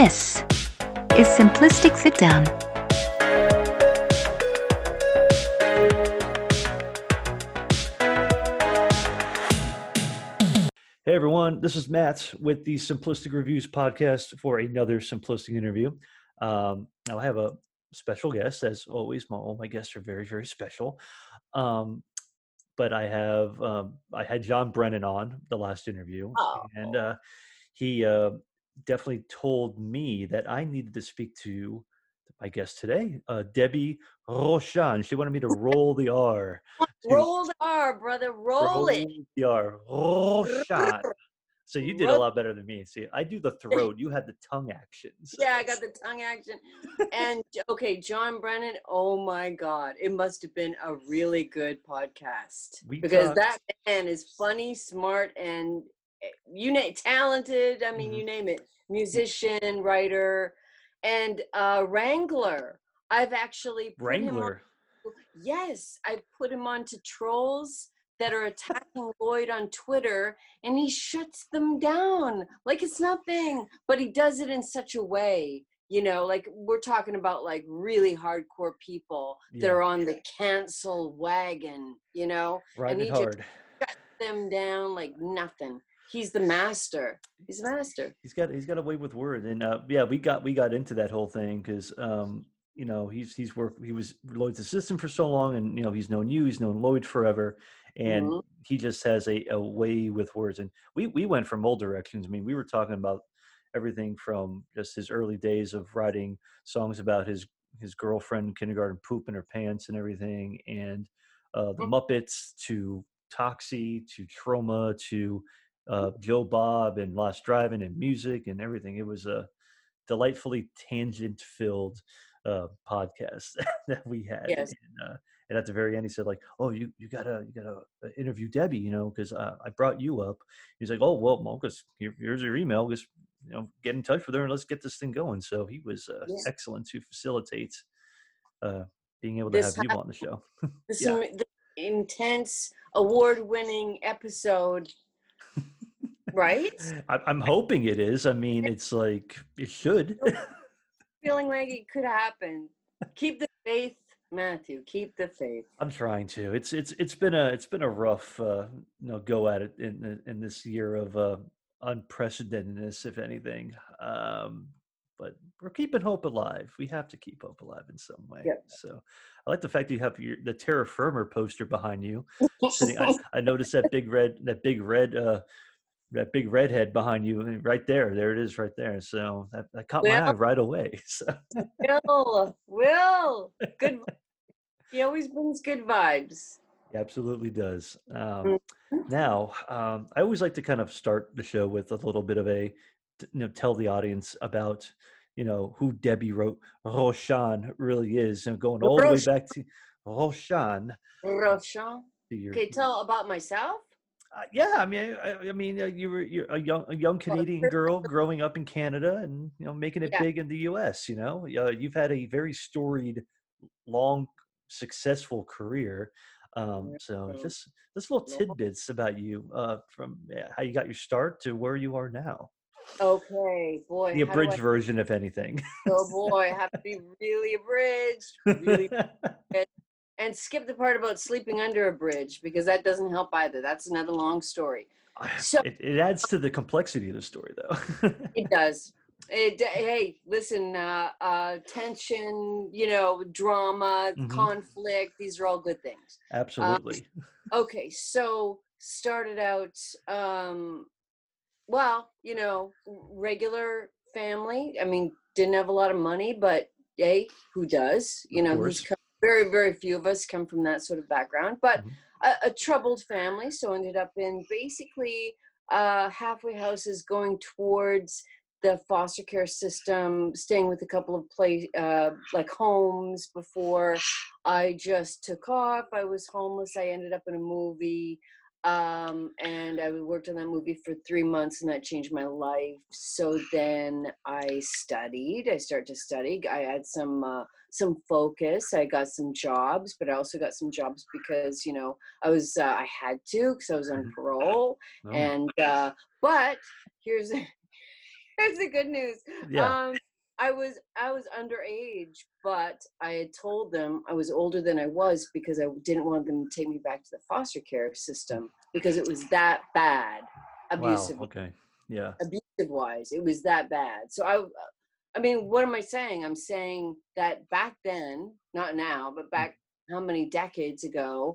This is Simplistic Sit Down. Hey everyone, this is Matt with the Simplistic Reviews podcast for another Simplistic interview. Um, now I have a special guest, as always. My, all my guests are very, very special. Um, but I have um, I had John Brennan on the last interview, and Oh. uh, he uh, definitely told me that I needed to speak to my guest today, uh, Debbie Rochon. She wanted me to roll the R. Roll the R, brother. Roll it. the R. Rochon. So you did a lot better than me. See, I do the throat. You had the tongue actions. Yeah, I got the tongue action. And okay, John Brennan. Oh my God, it must have been a really good podcast We because talked- that man is funny, smart, and eh, you name talented. I mean, Mhm. you name it. Musician, writer, and uh, Wrangler. I've actually him on- Wrangler. Yes, I put him on to trolls that are attacking Lloyd on Twitter and he shuts them down like it's nothing. But he does it in such a way, you know, like we're talking about like really hardcore people that are on the cancel wagon, you know, Riding he it just- hard. them down like nothing. He's the master. He's the master. He's got he's got a way with words, and uh, yeah, we got we got into that whole thing because um, you know he's he's worked he was Lloyd's assistant for so long, and you know he's known you, he's known Lloyd forever, and Mhm. he just has a, a way with words, and we we went from all directions. I mean, we were talking about everything from just his early days of writing songs about his his girlfriend kindergarten poop in her pants and everything, and uh, the Mm. Muppets to Toxie to Troma to uh, Joe Bob and Last Drive-In and music and everything. It was a delightfully tangent filled uh, podcast that we had. Yes. And, uh, and at the very end, he said, like, "Oh, you you gotta you gotta uh, interview Debbie, you know, because uh, I brought you up." He's like, "Oh, well, Marcus, here, here's your email. Just you know, get in touch with her and let's get this thing going." So he was uh, excellent to facilitate uh, being able to This have you on the show. This, Yeah. intense award-winning episode, right? I, I'm hoping it is. I mean, it's like it should. feeling like it could happen. Keep the faith, Matthew. Keep the faith. I'm trying to. It's it's it's been a it's been a rough uh, you know go at it in in this year of uh, unprecedentedness, if anything. Um, but we're keeping hope alive. We have to keep hope alive in some way. Yep. So I like the fact that you have your, the Terror Firmer poster behind you. I, I noticed that big red that big red uh, that big redhead behind you right there. There it is, right there. So that, that caught my eye right away. So. Will, Will, good. He always brings good vibes. He absolutely does. Um, now, um, I always like to kind of start the show with a little bit of a you know, tell the audience about, you know, who Debbie wrote Rochon really is, and going all the way back to Rochon. Rochon. Okay, tell about myself. Uh, yeah, I mean, I, I mean, uh, you were you're a young a young Canadian girl growing up in Canada, and you know, making it Yeah. big in the U.S. You know, uh, you've had a very storied, long, successful career. Um, so just just little tidbits about you, uh, from yeah, how you got your start to where you are now. Okay, boy. The abridged I- version, if anything. Oh boy, I have to be really abridged. Really, and skip the part about sleeping under a bridge because that doesn't help either. That's another long story. So- it, it adds to the complexity of the story, though. It does. It, hey, listen, uh, uh, tension, you know, drama, Mhm. conflict, these are all good things. Absolutely. Okay, so started out, um, well, you know, regular family. I mean, didn't have a lot of money, but hey, who does? You know, who's very, very few of us come from that sort of background, but Mhm. a, a troubled family. So ended up in basically uh, halfway houses going towards the foster care system, staying with a couple of place uh, like homes before I just took off. I was homeless. I ended up in a movie, um, and I worked on that movie for three months, and that changed my life. So then I studied. I started to study. I had some uh, some focus. I got some jobs, but I also got some jobs because you know I was uh, I had to because I was on Mhm. parole. Oh, And uh, but here's here's the good news. Yeah. Um, I was I was underage, but I had told them I was older than I was because I didn't want them to take me back to the foster care system because it was that bad, abusive, Wow. Okay. Yeah. abusive wise. It was that bad. So I, I mean, what am I saying? I'm saying that back then, not now, but back how many decades ago,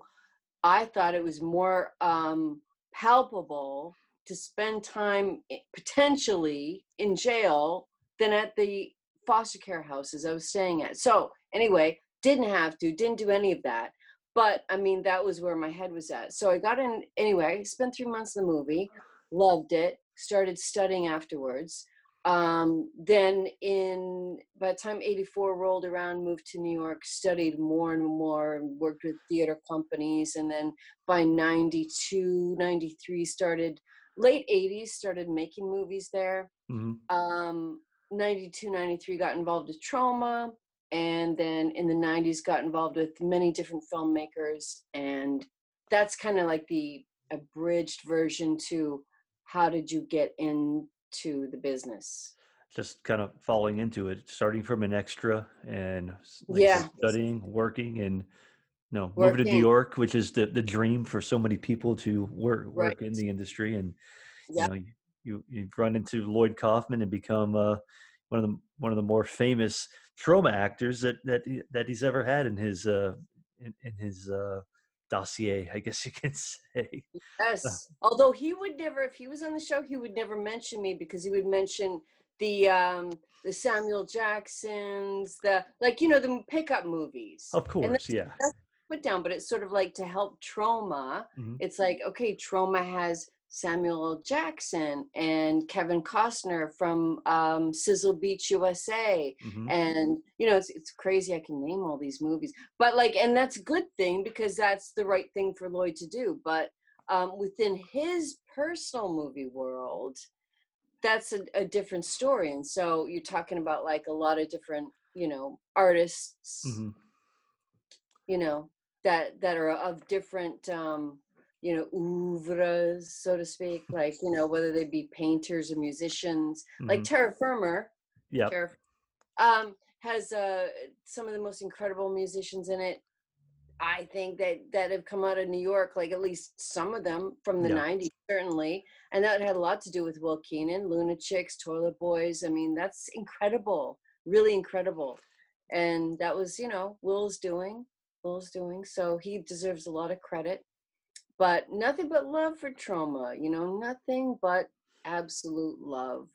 I thought it was more um, palpable to spend time potentially in jail than at the foster care houses I was staying at. So anyway, didn't have to, didn't do any of that. But I mean, that was where my head was at. So I got in anyway, spent three months in the movie, loved it, started studying afterwards. Um, then in by the time 84 rolled around, moved to New York, studied more and more and worked with theater companies. And then by 92, 93, started late 80s, started making movies there hmm um 92 93 got involved with Troma and then in the 90s got involved with many different filmmakers and that's kind of like the abridged version to how did you get into the business Just kind of falling into it, starting from an extra and like Yeah. studying, working, and no, moving to New York, which is the, the dream for so many people to work work in the industry. And Yeah. you know, you, you run into Lloyd Kaufman and become uh, one of the one of the more famous Troma actors that that that he's ever had in his uh, in, in his uh, dossier, I guess you can say. yes although he would never if he was on the show he would never mention me because he would mention the um the samuel jacksons the like you know the pickup movies Of course, yeah. put down, but it's sort of like to help Troma. Mhm. It's like, okay, Troma has Samuel Jackson and Kevin Costner from um, Sizzle Beach, USA. hmm And, you know, it's, it's crazy I can name all these movies. But, like, and that's a good thing because that's the right thing for Lloyd to do. But um, within his personal movie world, that's a, a different story. And so you're talking about like a lot of different, you know, artists hmm you know that that are of different um you know oeuvres so to speak like you know whether they be painters or musicians like Mhm. Terror Firmer Yeah. Terror, um has uh some of the most incredible musicians in it i think that that have come out of new york like at least some of them from the Yeah. 90s certainly and that had a lot to do with will keenan Lunachicks toilet boys i mean that's incredible really incredible and that was you know will's doing will's doing so he deserves a lot of credit but nothing but love for Troma you know nothing but absolute love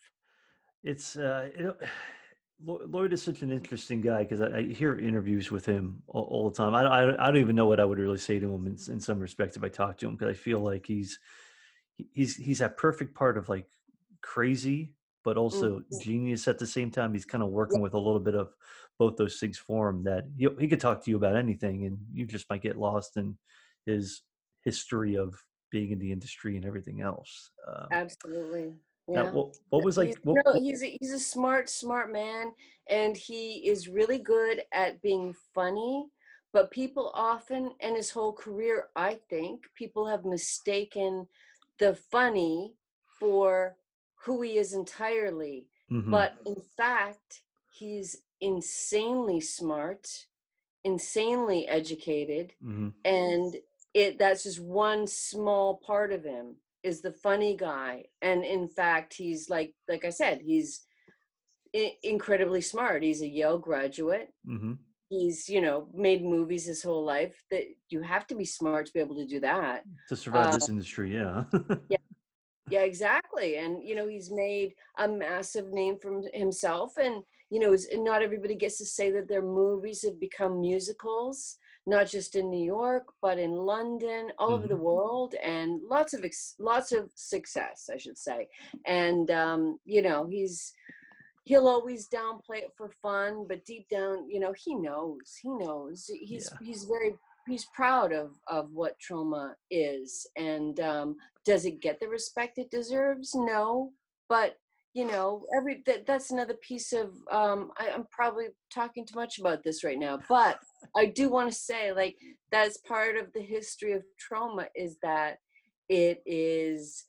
It's uh, you know, Lloyd is such an interesting guy because I, I hear interviews with him all, all the time. I, I I don't even know what I would really say to him in, in some respects if I talk to him because I feel like he's he's he's that perfect part of like crazy but also Mhm. genius at the same time. He's kind of working with a little bit of both those things for him. That he, he could talk to you about anything, and you just might get lost in his history of being in the industry and everything else. Um, absolutely now, yeah what, what was like? he's, What, no, he's a, he's a smart smart man and he is really good at being funny but people often and his whole career i think people have mistaken the funny for who he is entirely Mhm. but in fact he's insanely smart insanely educated Mhm. and it that's just one small part of him is the funny guy and in fact he's like like i said he's I- incredibly smart he's a yale graduate Mhm. he's you know made movies his whole life that you have to be smart to be able to do that to survive Uh, this industry yeah yeah yeah exactly and you know he's made a massive name for himself and you know not everybody gets to say that their movies have become musicals not just in new york but in london all over the world and lots of ex- lots of success i should say. And um you know he's he'll always downplay it for fun but deep down you know he knows he knows. He's Yeah. he's very he's proud of of what Troma is and um does it get the respect it deserves? No but you know every that, that's another piece of um I, i'm probably talking too much about this right now but i do want to say like that's part of the history of Troma is that it is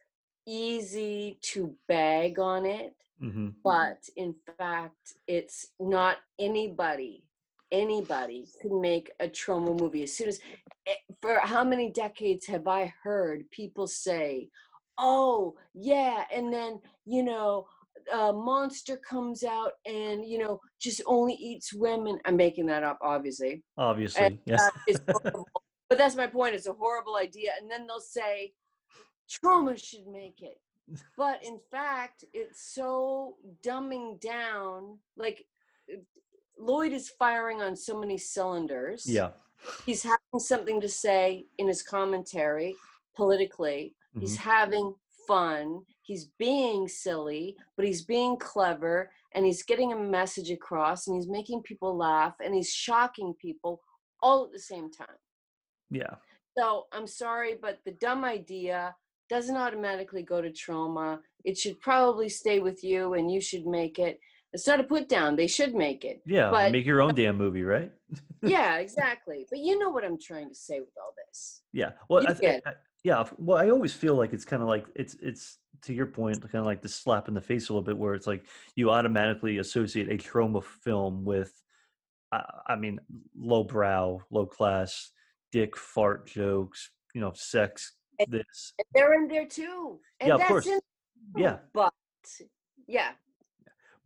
easy to bag on it, hmm but in fact, it's not anybody. Anybody can make a Troma movie. As soon as, eh, for how many decades have I heard people say, "Oh, yeah," and then you know, a monster comes out and you know just only eats women. I'm making that up, obviously. Obviously, yes. Uh, but that's my point. It's a horrible idea, and then they'll say, "Troma should make it." but in fact it's so dumbing down like uh, lloyd is firing on so many cylinders yeah. he's having something to say in his commentary politically he's mhm, having fun he's being silly but he's being clever and he's getting a message across and he's making people laugh and he's shocking people all at the same time Yeah. so I'm sorry, but the dumb idea doesn't automatically go to Troma. It should probably stay with you and you should make it. It's not a put down. They should make it. Yeah. But- make your own damn movie, right? Yeah, exactly. But you know what I'm trying to say with all this. Yeah. Well, I, th- I, yeah. Well, I always feel like it's kind of like it's it's to your point, kind of like the slap in the face a little bit, where it's like you automatically associate a Troma film with, I, I mean, lowbrow, low class, dick fart jokes, you know, sex, And- this. And they're in there too. And Yeah, of that's course. in Yeah. but yeah.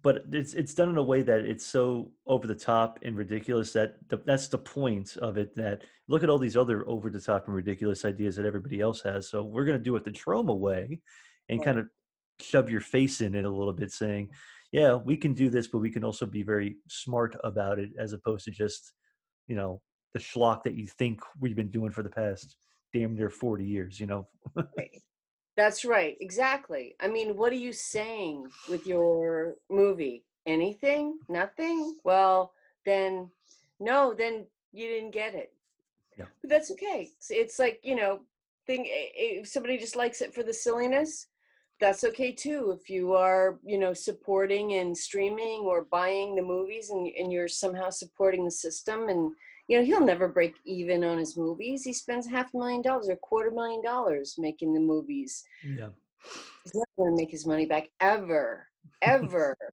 But it's it's done in a way that it's so over the top and ridiculous that the, that's the point of it that look at all these other over the top and ridiculous ideas that everybody else has. So we're going to do it the Troma way and Right. kind of shove your face in it a little bit saying yeah we can do this but we can also be very smart about it as opposed to just you know the schlock that you think we've been doing for the past damn near 40 years you know That's right. Exactly. I mean, what are you saying with your movie? Anything? Nothing? Well, then no, then you didn't get it. Yeah. But that's okay. It's, it's like, you know, thing if somebody just likes it for the silliness, that's okay too. If you are, you know, supporting and streaming or buying the movies and and you're somehow supporting the system and you know, he'll never break even on his movies. He spends half a million dollars or quarter million dollars making the movies. yeah He's never going to make his money back ever, ever.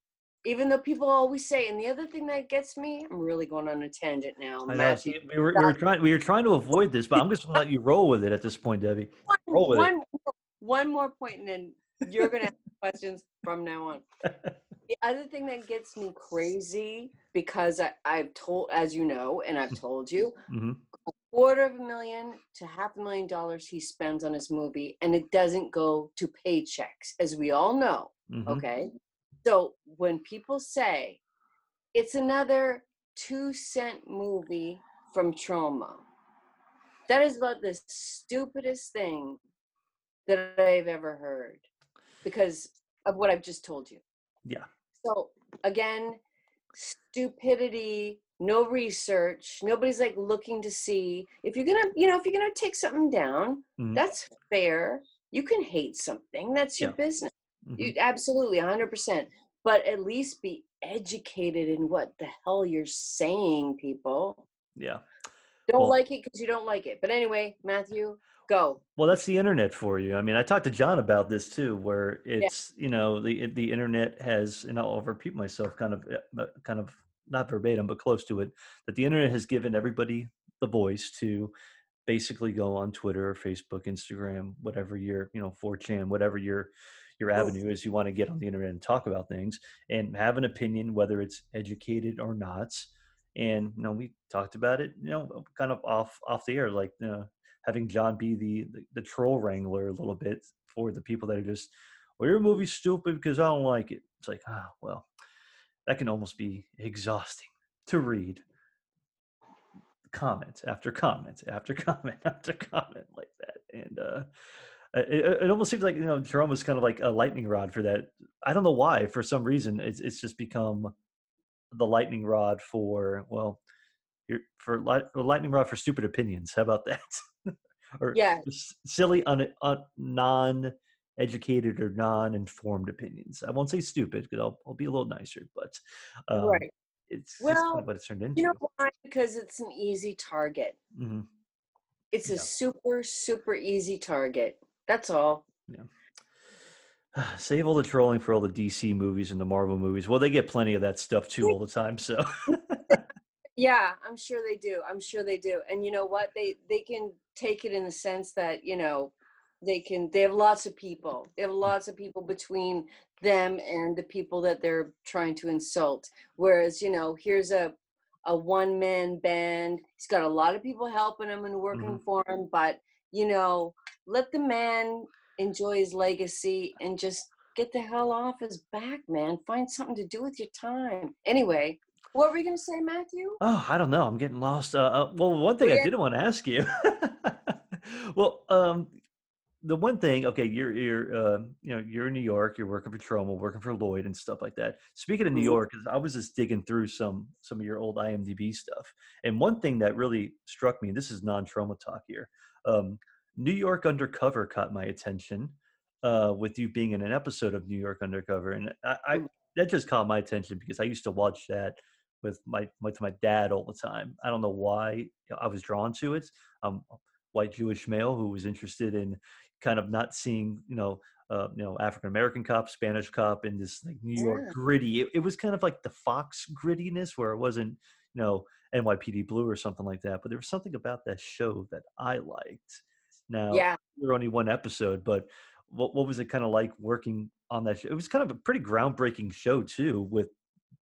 Even though people always say, and the other thing that gets me, I'm really going on a tangent now. Matthew. we were, we were trying we were trying to avoid this but i'm just going to let you roll with it at this point debbie roll with it. one, more- one more point, and then you're going to have questions from now on. The other thing that gets me crazy, because I, I've told, as you know, and I've told you, hmm quarter of a million to half a million dollars he spends on his movie, and it doesn't go to paychecks, as we all know. hmm Okay. So when people say it's another two cent movie from Troma, that is about the stupidest thing that I've ever heard because of what I've just told you. Yeah. So again, stupidity, no research, nobody's like looking to see if you're gonna, you know, if you're gonna take something down, Mhm. that's fair. You can hate something, that's your Yeah. business. Mhm. You, absolutely, 100%. But at least be educated in what the hell you're saying, people. Yeah. Don't Well- like it because you don't like it. But anyway, Matthew, go. Well, that's the internet for you. I mean, I talked to John about this too, where it's you know the the internet has, and I'll repeat myself, kind of, uh, kind of not verbatim, but close to it, that the internet has given everybody the voice to basically go on Twitter, or Facebook, Instagram, whatever your you know 4chan, whatever your your avenue is you want to get on the internet and talk about things and have an opinion, whether it's educated or not. And you know, we talked about it, you know, kind of off off the air, like you know, having John be the, the the troll wrangler a little bit for the people that are just, well, your movie's stupid because I don't like it. It's like, ah, well, that can almost be exhausting to read comment after comment after comment after comment like that. And uh, it, it it almost seems like you know Troma was kind of like a lightning rod for that. I don't know why. For some reason, it's it's just become the lightning rod for well, for light, lightning rod for stupid opinions. How about that? or Yeah. silly, un, un, non-educated or non-informed opinions. I won't say stupid because I'll, I'll be a little nicer, but um, right. it's, it's kind Well, of what it's turned into. You know why? Because it's an easy target. Mhm. It's a super, super easy target. That's all. Save all the trolling for all the DC movies and the Marvel movies. Well, they get plenty of that stuff too all the time. So Yeah, I'm sure they do. I'm sure they do. And you know what? They they can take it in the sense that, you know, they can they have lots of people. They have lots of people between them and the people that they're trying to insult. Whereas, you know, here's a a one man band. He's got a lot of people helping him and working Mhm. for him, but you know, let the man enjoy his legacy and just get the hell off his back, man. Find something to do with your time. Anyway, what were you gonna say, Matthew? Oh, I don't know. I'm getting lost. Uh, uh, well, one thing I didn't want to ask you. well, um, the one thing, okay, you're you're uh, you know you're in New York. You're working for Troma, working for Lloyd, and stuff like that. Speaking of New York, York, 'cause I was just digging through some some of your old IMDb stuff, and one thing that really struck me. This is non-Troma talk here. Um, New York Undercover caught my attention uh, with you being in an episode of New York Undercover, and I, I Mm. that just caught my attention because I used to watch that with my with my dad all the time. I don't know why I was drawn to it. Um, white Jewish male who was interested in kind of not seeing you know uh, you know African American cop, Spanish cop, in this like New York Yeah. gritty. It, it was kind of like the Fox grittiness where it wasn't you know NYPD Blue or something like that. But there was something about that show that I liked. Now Yeah. there were only one episode, but what what was it kind of like working on that show? It was kind of a pretty groundbreaking show too, with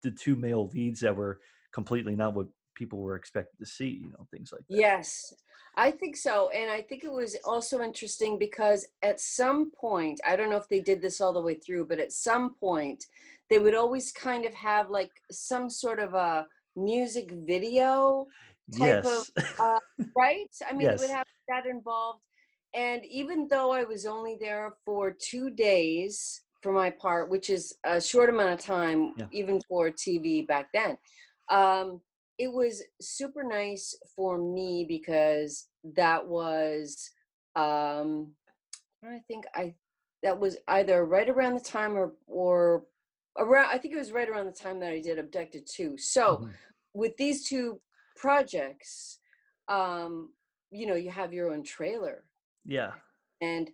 the two male leads that were completely not what people were expected to see. You know, things like that. Yes, I think so. And I think it was also interesting because at some point, I don't know if they did this all the way through, but at some point, they would always kind of have like some sort of a music video, type of- yes. uh, right? I mean, it Yes. would have that involved. And even though I was only there for two days for my part, which is a short amount of time, Yeah. even for TV back then, um, it was super nice for me because that was, um, I think I that was either right around the time or or around. I think it was right around the time that I did Abducted too. So Mhm. with these two projects, um, you know, you have your own trailer yeah. and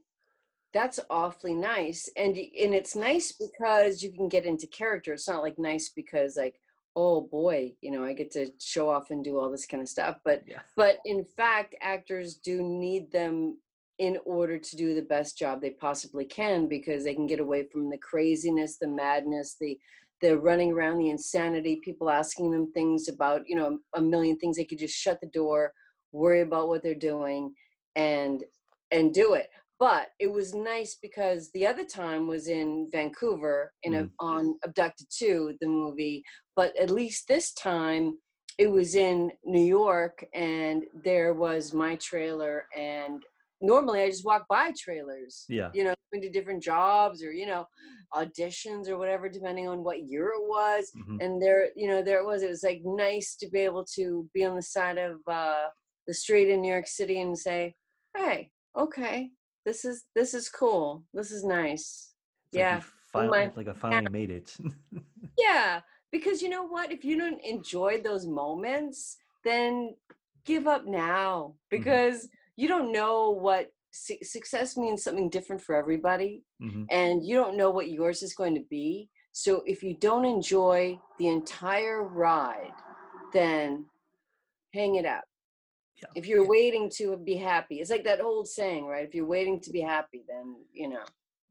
that's awfully nice and and it's nice because you can get into character it's not like nice because like oh boy you know i get to show off and do all this kind of stuff but Yeah. but in fact actors do need them in order to do the best job they possibly can because they can get away from the craziness the madness the the running around the insanity people asking them things about you know a million things they could just shut the door worry about what they're doing and and do it but it was nice because the other time was in Vancouver in a, on Abducted 2 the movie but at least this time it was in New York and there was my trailer and normally I just walk by trailers Yeah. you know into different jobs or you know auditions or whatever depending on what year it was Mhm. and there you know there it was it was like nice to be able to be on the side of uh the street in new york city and say hey okay this is this is cool this is nice It's like yeah finally, my- like I finally made it. yeah because you know what if you don't enjoy those moments then give up now because you don't know what su- success means something different for everybody Mhm. and you don't know what yours is going to be. So if you don't enjoy the entire ride, then hang it up. Yeah. If you're waiting to be happy, it's like that old saying, right? If you're waiting to be happy, then you know,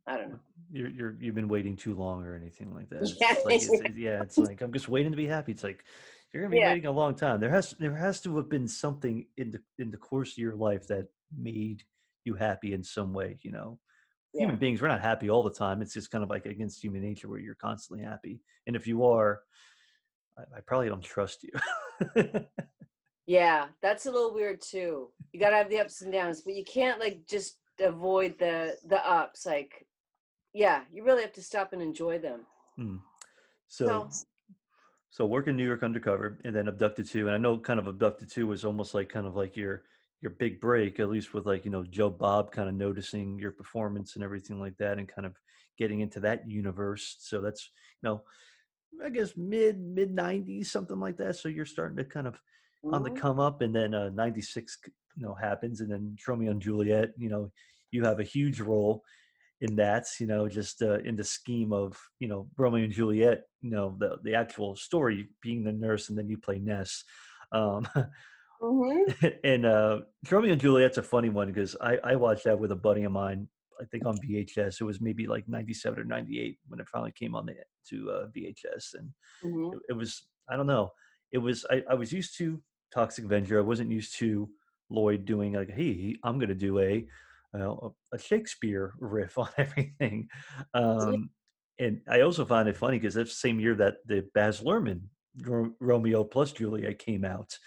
I don't know. You're you're you've been waiting too long or anything like that. It's Yeah, just like, it's, it's- yeah, it's like I'm just waiting to be happy. It's like you're gonna be Yeah. waiting a long time. There has there has to have been something in the in the course of your life that made you happy in some way. You know, Yeah. human beings we're not happy all the time. It's just kind of like against human nature where you're constantly happy. And if you are, I, I probably don't trust you. Yeah, that's a little weird too. You gotta have the ups and downs, but you can't like just avoid the the ups. Like, yeah, you really have to stop and enjoy them. Hmm. So, So- so work in New York undercover, and then Abducted Two, and I know kind of Abducted Two was almost like kind of like your your big break, at least with like you know Joe Bob kind of noticing your performance and everything like that, and kind of getting into that universe. So that's you know, I guess mid mid '90s, something like that. So you're starting to kind of on the Mhm. come up, and then uh, '96 you know happens, and then Tromeo and Juliet, you know, you have a huge role. in that, you know, just uh, in the scheme of you know Romeo and Juliet, you know, the the actual story being the nurse, and then you play Ness. Um, hmm and uh, Tromeo and Juliet's a funny one because I I watched that with a buddy of mine. I think on VHS. It was maybe like '97 or '98 when it finally came on the to uh, VHS, and hmm it, it was I don't know. It was I, I was used to Toxic Avenger. I wasn't used to Lloyd doing like, hey, I'm going to do a know, a, Shakespeare riff on everything. Um, and I also find it funny because that's the same year that the Baz Luhrmann Ro- Romeo plus Juliet came out.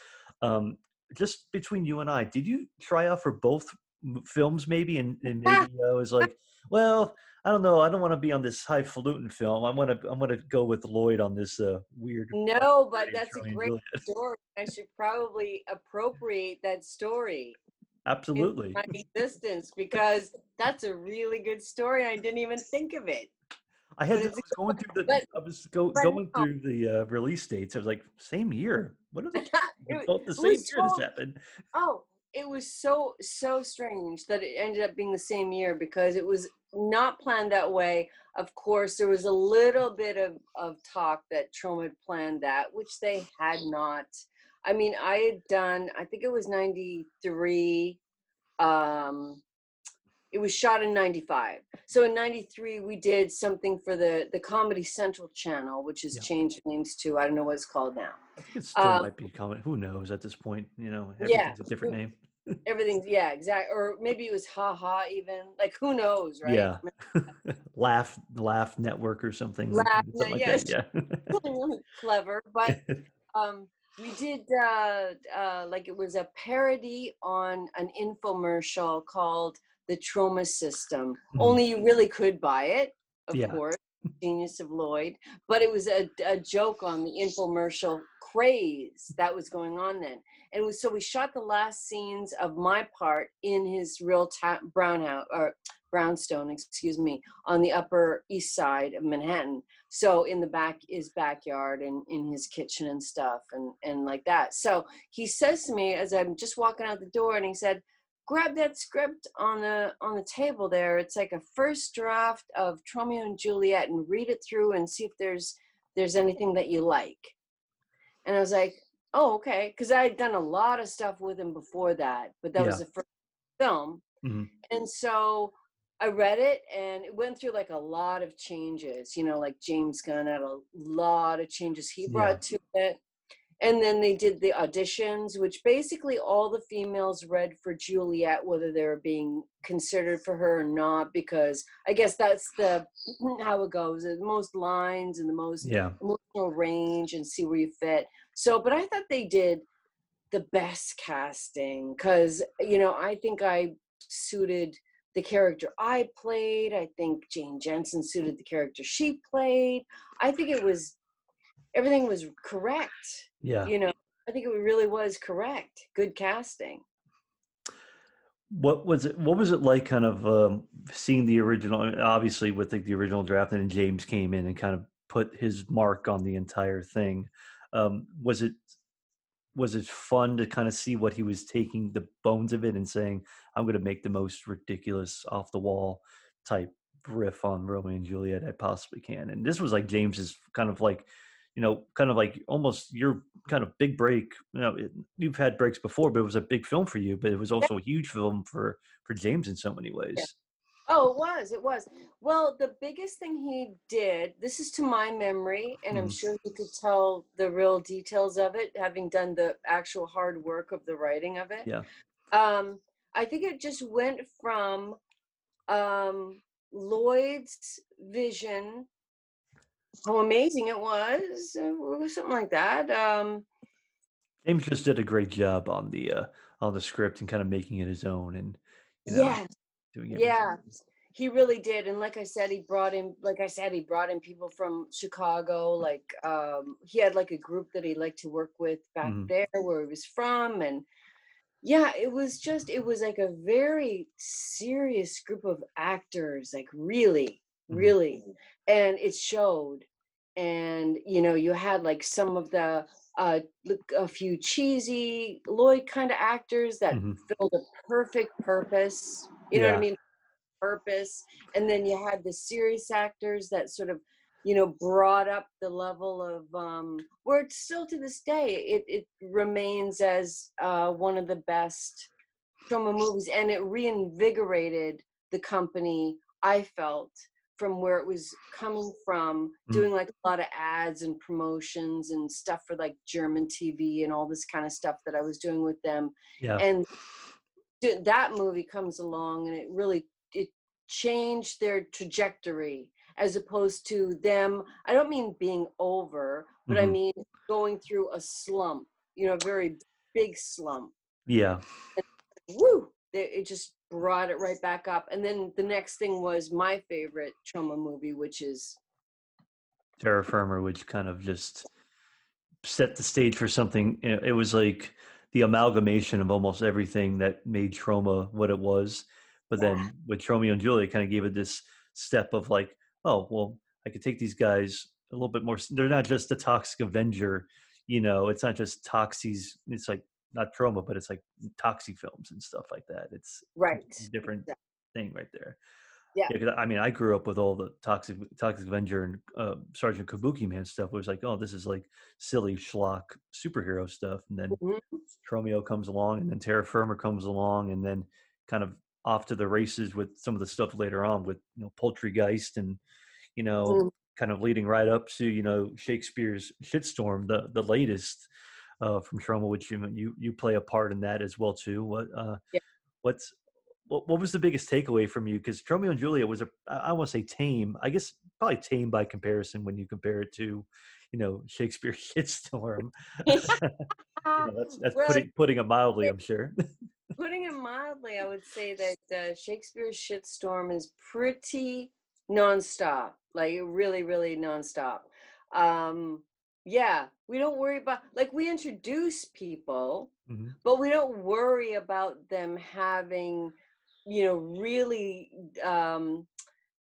Um, just between you and I, did you try out for both films maybe? And, and maybe I was like, well, I don't know. I don't want to be on this highfalutin film. I want to. I'm to go with Lloyd on this uh, weird. No, but that's a great story. I should probably appropriate that story Absolutely. my existence because that's a really good story. I didn't even think of it. I had I was going through the but I was go, going no, through the uh, release dates. I was like, same year. What are they? it, both the same year this happened. oh, it was so so strange that it ended up being the same year because it was not planned that way. Of course, there was a little bit of of talk that Troma had planned that, which they had not. I mean, I had done. I think it was ninety three. Um, it was shot in 95 so in 93 we did something for the the comedy central channel which has Yeah, changed names to i don't know what it's called now it still um might be coming. Who knows at this point? You know, yeah everything's a different name. Everything's yeah exactly or maybe it was ha ha even like who knows right Yeah, laugh, laugh network or something, laugh something like yes that. really clever but um we did uh uh like it was a parody on an infomercial called the Troma system Mhm. only you really could buy it of Yeah. course genius of lloyd but it was a, a joke on the infomercial craze that was going on then and was, so we shot the last scenes of my part in his real ta- brown house or brownstone excuse me on the upper east side of manhattan. So in the back is backyard and in his kitchen and stuff and and like that. So he says to me as i'm just walking out the door and he said grab that script on the on the table there. It's like a first draft of Tromeo and Juliet and read it through and see if there's there's anything that you like. And I was like oh okay because I had done a lot of stuff with him before that but that was the first film Mhm. and so I read it and it went through like a lot of changes, you know, like James Gunn had a lot of changes he Yeah. brought to it. And then they did the auditions, which basically all the females read for Juliet, whether they were being considered for her or not, because I guess that's the how it goes. The most lines and the most Yeah. emotional range and see where you fit. So, but I thought they did the best casting because you know I think I suited the character I played. I think Jane Jensen suited the character she played. I think it was everything was correct. Yeah. You know, I think it really was correct. Good casting. What was it? What was it like, kind of um, seeing the original? Obviously, with like the original draft, and then James came in and kind of put his mark on the entire thing. Um, was it was it fun to kind of see what he was taking the bones of it and saying, "I'm going to make the most ridiculous, off the wall type riff on Romeo and Juliet I possibly can." And this was like James's kind of like, you know, kind of like almost your kind of big break. You know, it, you've had breaks before, but it was a big film for you. But it was also a huge film for for James in so many ways. Oh, it was. It was. Well, the biggest thing he did, this is to my memory, and I'm Mhm. sure you could tell the real details of it, having done the actual hard work of the writing of it. Yeah. Um, I think it just went from um, Lloyd's vision, how amazing it was, uh, something like that. Um, James just did a great job on the uh, on the script and kind of making it his own and you know yeah, doing it. Yeah, he really did. And like I said, he brought in, like I said, he brought in people from Chicago. Like um, he had like a group that he liked to work with back Mhm. there where he was from. And yeah, it was just, it was like a very serious group of actors, like really, Mhm. really. And it showed. And, you know, you had like some of the, uh, look- a few cheesy Lloyd kind of actors that Mhm. filled a perfect purpose. You know what I mean? purpose. And then you had the serious actors that sort of, you know, brought up the level of um, where it's still to this day, it, it remains as uh, one of the best Troma movies, and it reinvigorated the company. I felt from where it was coming from, Mm. doing like a lot of ads and promotions and stuff for like German TV and all this kind of stuff that I was doing with them. Yeah. And that movie comes along and it really it changed their trajectory as opposed to them. I don't mean being over, but I Mhm. mean going through a slump, you know, a very big slump Yeah. woo, it, it just brought it right back up. And then the next thing was my favorite Troma movie, which is Terror Firmer, which kind of just set the stage for something. It was like the amalgamation of almost everything that made Troma what it was. But Yeah. then with Tromeo and Juliet, kind of gave it this step of like, oh, well, I could take these guys a little bit more. They're not just the Toxic Avenger, you know. It's not just Toxies. It's like not Troma, but it's like Toxie films and stuff like that. It's right. different exact- thing right there. Yeah. 'cause I mean, I grew up with all the Toxic Toxic Avenger and uh, Sergeant Kabuki Man stuff. It was like, oh, this is like silly schlock superhero stuff. And then Mhm. Tromeo comes along, and then Terror Firmer comes along, and then kind of off to the races with some of the stuff later on with you know Poultrygeist and you know Mm. kind of leading right up to you know Shakespeare's Shitstorm, the the latest uh, from Troma, which you you you play a part in that as well too. What uh, Yeah. what's what, what was the biggest takeaway from you? Because Tromeo and Juliet was a I want to say tame. I guess probably tame by comparison when you compare it to you know Shakespeare's Shitstorm. you know, that's that's Well, putting putting it mildly, I'm sure. Putting it mildly, I would say that uh, Shakespeare's shitstorm is pretty nonstop, like really, really nonstop. Um, yeah, we don't worry about like we introduce people, Mhm. but we don't worry about them having, you know, really. Um,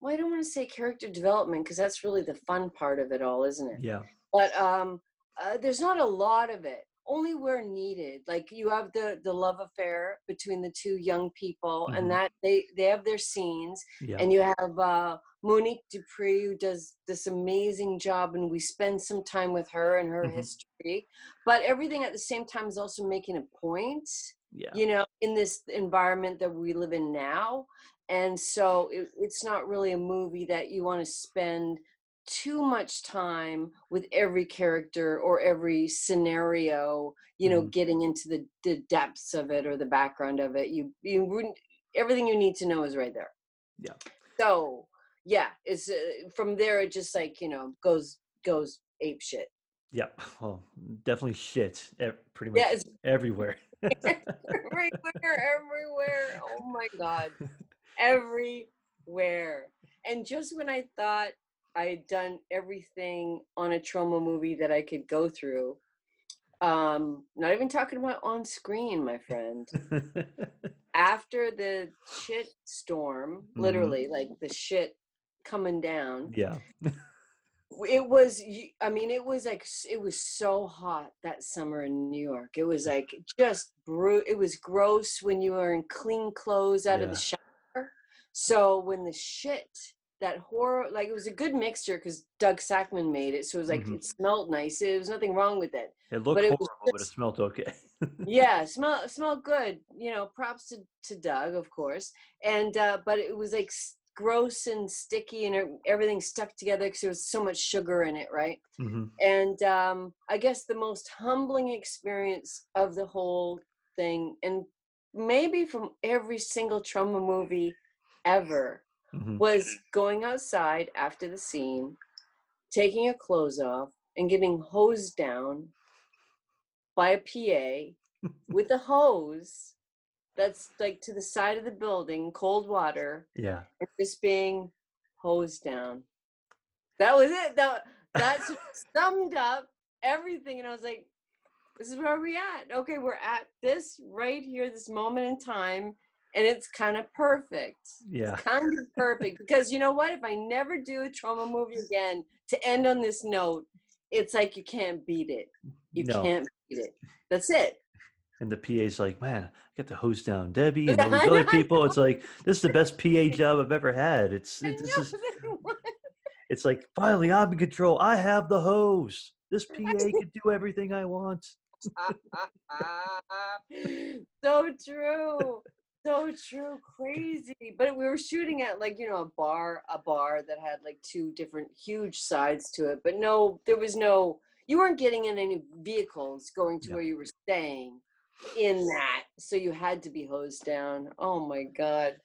well, I don't want to say character development because that's really the fun part of it all, isn't it? Yeah. but um uh, there's not a lot of it only where needed like you have the the love affair between the two young people Mhm. and that they they have their scenes Yeah. and you have uh monique dupree who does this amazing job and we spend some time with her and her Mhm. history but everything at the same time is also making a point yeah. you know in this environment that we live in now and so it, it's not really a movie that you want to spend too much time with every character or every scenario you know Mhm. getting into the, the depths of it or the background of it you you wouldn't everything you need to know is right there Yeah. so yeah it's uh, from there it just like you know goes goes ape shit Yeah. Well, definitely shit. Pretty much it's everywhere. everywhere, everywhere. Oh my God. Everywhere. And just when I thought I had done everything on a Troma movie that I could go through, um, not even talking about on screen, my friend. After the shit storm, Mhm. literally, like the shit coming down, yeah. it was i mean it was like it was so hot that summer in new york. It was like just it was gross when you were in clean clothes out of the shower. So when the shit that horror like it was a good mixture because Doug Sakmann made it so it was like Mhm. it smelled nice. There was nothing wrong with it It looked But it horrible, was but it smelled okay. yeah smell smelled good you know props to, to doug of course and uh but it was like gross and sticky and everything stuck together because there was so much sugar in it right? Hmm and um i guess the most humbling experience of the whole thing and maybe from every single Troma movie ever hmm was going outside after the scene taking your clothes off and getting hosed down by a pa with a hose that's like to the side of the building cold water Yeah. and just being hosed down. That was it. That that's summed up everything and i was like this is where we at. Okay we're at this right here this moment in time and it's kind of perfect Yeah. kind of perfect because you know what? If i never do a Troma movie again to end on this note it's like you can't beat it. You no. can't beat it. That's it And the PA's like, man, I get to hose down Debbie and all these other people. It's like this is the best PA job I've ever had. It's I this is it's like finally I'm in control. I have the hose. This PA can do everything I want. so true so true crazy but we were shooting at like you know a bar a bar that had like two different huge sides to it but no there was no you weren't getting in any vehicles going to where you were staying in that so you had to be hosed down oh my god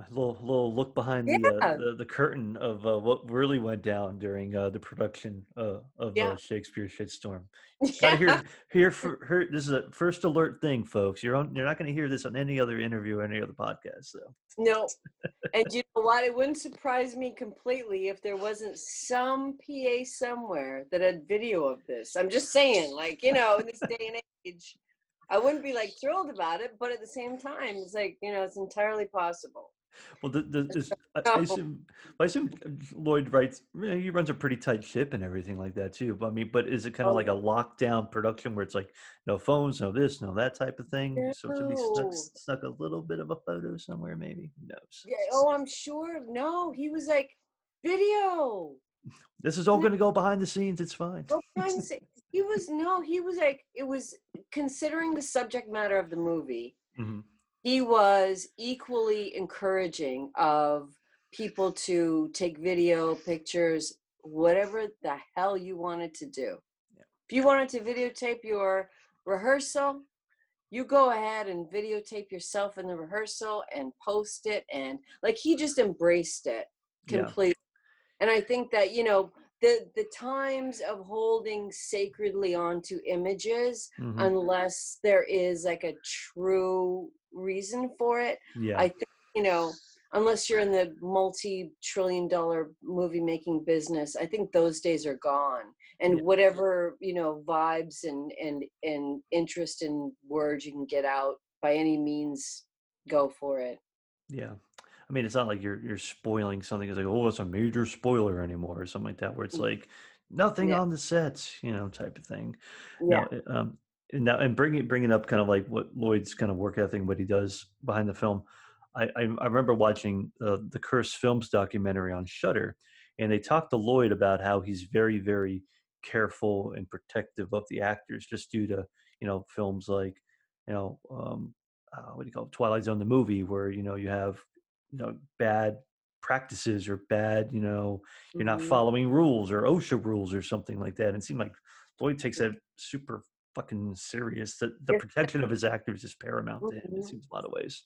A little little look behind the, uh, the the curtain of uh, what really went down during uh, the production uh, of Yeah. uh, Shakespeare Shitstorm. Gotta hear hear for hear, this is a first alert thing, folks. You're on you're not going to hear this on any other interview or any other podcast. So No. And you know what? It wouldn't surprise me completely if there wasn't some PA somewhere that had video of this. I'm just saying, like, you know, in this day and age, I wouldn't be like thrilled about it, but at the same time, it's like, you know, it's entirely possible. Well, the, the, this, I, I assume, I assume uh, Lloyd writes. He runs a pretty tight ship and everything like that too. But I mean, but is it kind of Oh, like a lockdown production where it's like no phones, no this, no that type of thing? So somebody snuck, No. snuck a little bit of a photo somewhere, maybe. Knows? Yeah, oh, I'm sure. No, he was like, video. This is all going to go behind the scenes. It's fine. Go find sa- He was, no, he was like, it was considering the subject matter of the movie. hmm he was equally encouraging of people to take video pictures whatever the hell you wanted to do Yeah. if you wanted to videotape your rehearsal you go ahead and videotape yourself in the rehearsal and post it and like he just embraced it Yeah. completely and i think that you know the the times of holding sacredly onto images hmm unless there is like a true reason for it. yeah. I think, you know, unless you're in the multi trillion dollar movie making business, I think those days are gone. And Yeah. whatever, you know, vibes and, and, and interest in words you can get out by any means, go for it. Yeah. I mean, it's not like you're you're spoiling something. It's like, oh, it's a major spoiler anymore, or something like that, where it's Mm. like nothing Yeah. on the sets, you know, type of thing. Yeah. Now, uh, um, and now and bringing bringing up kind of like what Lloyd's kind of work ethic, what he does behind the film. I I, I remember watching uh, the Cursed Films documentary on Shudder, and they talked to Lloyd about how he's very very careful and protective of the actors, just due to you know films like you know um, uh, what do you call it, Twilight Zone the movie, where you know you have you know bad practices or bad you know you're not Mhm. following rules or OSHA rules or something like that. And it seemed like Lloyd takes that super fucking serious. That the protection of his actors is paramount to him. It Mhm. seems a lot of ways.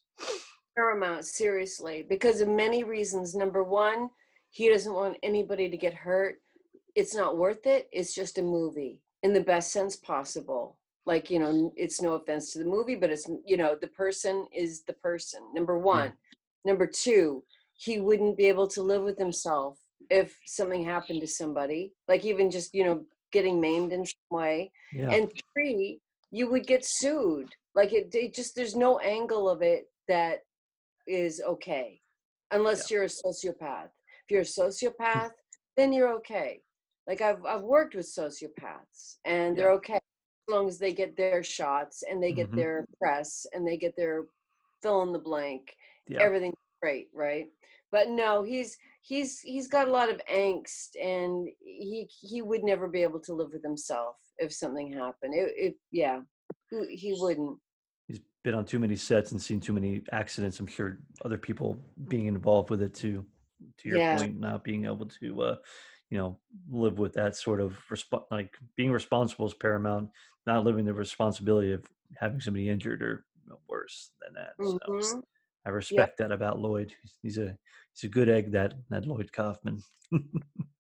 paramount seriously because of many reasons number one he doesn't want anybody to get hurt it's not worth it it's just a movie in the best sense possible like you know it's no offense to the movie but it's you know the person is the person number one number two he wouldn't be able to live with himself if something happened to somebody like even just you know getting maimed in some way. Yeah. and three you would get sued. Like it, it just there's no angle of it that is okay unless you're a sociopath. If you're a sociopath then you're okay. Like i've i've worked with sociopaths and they're Yeah. okay as long as they get their shots and they get Mhm. their press and they get their fill in the blank yeah. everything's great right but no he's he's he's got a lot of angst and he he would never be able to live with himself if something happened it, it yeah he, he wouldn't He's been on too many sets and seen too many accidents. I'm sure other people being involved with it too. To your Yeah. point, not being able to, uh, you know, live with that sort of resp- like being responsible is paramount. Not living the responsibility of having somebody injured or worse than that. So Mhm. I respect that about Lloyd. He's- a he's a good egg. That that Lloyd Kaufman.